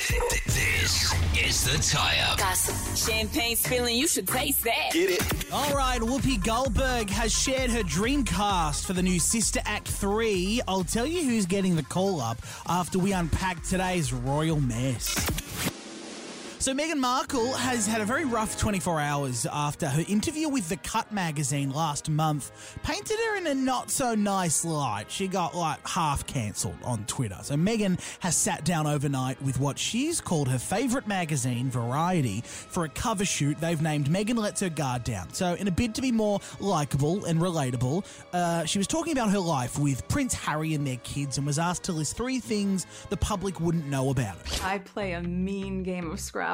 This is the tie up. Gossip. Champagne spilling, you should taste that. Get it? All right, Whoopi Goldberg has shared her dream cast for the new Sister Act 3. I'll tell you who's getting the call up after we unpack today's royal mess. So, Meghan Markle has had a very rough 24 hours after her interview with The Cut magazine last month painted her in a not so nice light. She got like half cancelled on Twitter. So, Meghan has sat down overnight with what she's called her favourite magazine, Variety, for a cover shoot they've named Meghan Lets Her Guard Down. So, in a bid to be more likeable and relatable, uh, she was talking about her life with Prince Harry and their kids and was asked to list three things the public wouldn't know about her. I play a mean game of Scrabble,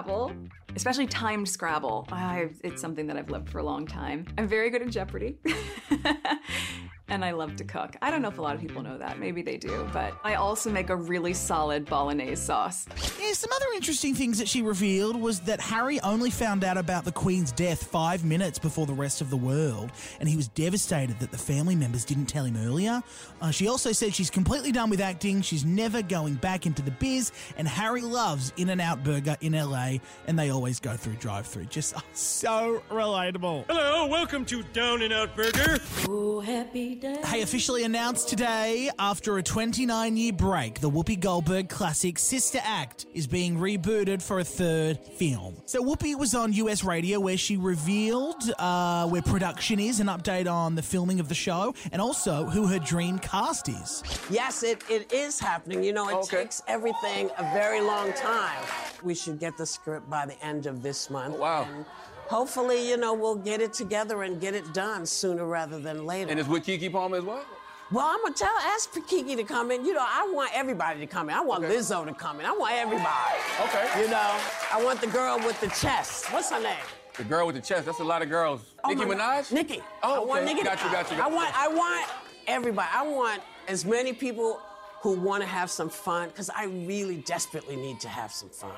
especially timed Scrabble. I, it's something that I've loved for a long time. I'm very good at Jeopardy. and I love to cook. I don't know if a lot of people know that. Maybe they do. But I also make a really solid bolognese sauce. Yeah, some other interesting things that she revealed was that Harry only found out about the Queen's death five minutes before the rest of the world, and he was devastated that the family members didn't tell him earlier. Uh, she also said she's completely done with acting, she's never going back into the biz, and Harry loves In N Out Burger in LA, and they always go through drive through. Just oh, so relatable. Hello, welcome to Down and Out Burger. Hey, officially announced today, after a 29 year break, the Whoopi Goldberg classic Sister Act is being rebooted for a third film. So, Whoopi was on US radio where she revealed uh, where production is, an update on the filming of the show, and also who her dream cast is. Yes, it, it is happening. You know, it Okay. takes everything a very long time. We should get the script by the end of this month. Wow. And hopefully, you know, we'll get it together and get it done sooner rather than later. And it's with Keke Palmer as well? well, I'm gonna tell, ask for Keke to come in. You know, I want everybody to come in. I want Okay. Lizzo to come in. I want everybody. Okay. You know, I want the girl with the chest. What's her name? The girl with the chest, that's a lot of girls. Oh Nicki. Minaj? Nicki. Oh, okay. I want. Nicki Got you, got you, I got you. want, I want everybody. I want as many people who want to have some fun because I really desperately need to have some fun.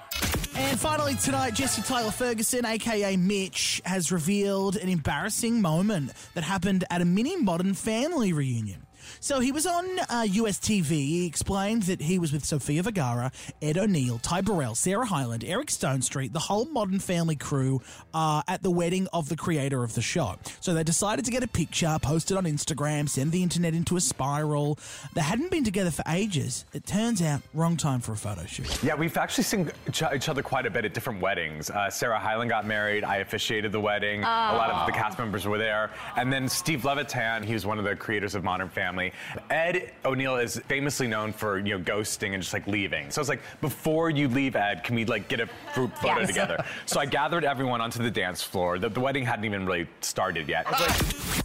And finally, tonight, Jesse Tyler Ferguson, aka Mitch, has revealed an embarrassing moment that happened at a mini modern family reunion. So he was on uh, US TV. He explained that he was with Sofia Vergara, Ed O'Neill, Ty Burrell, Sarah Hyland, Eric Stonestreet, the whole Modern Family crew uh, at the wedding of the creator of the show. So they decided to get a picture, post it on Instagram, send the internet into a spiral. They hadn't been together for ages. It turns out, wrong time for a photo shoot. Yeah, we've actually seen each each other quite a bit at different weddings. Uh, Sarah Hyland got married. I officiated the wedding. A lot of the cast members were there. And then Steve Levitan, he was one of the creators of Modern Family. Ed O'Neill is famously known for you know ghosting and just like leaving. So it's like before you leave, Ed, can we like get a group photo Yes. together? So I gathered everyone onto the dance floor. The, the wedding hadn't even really started yet. I was like,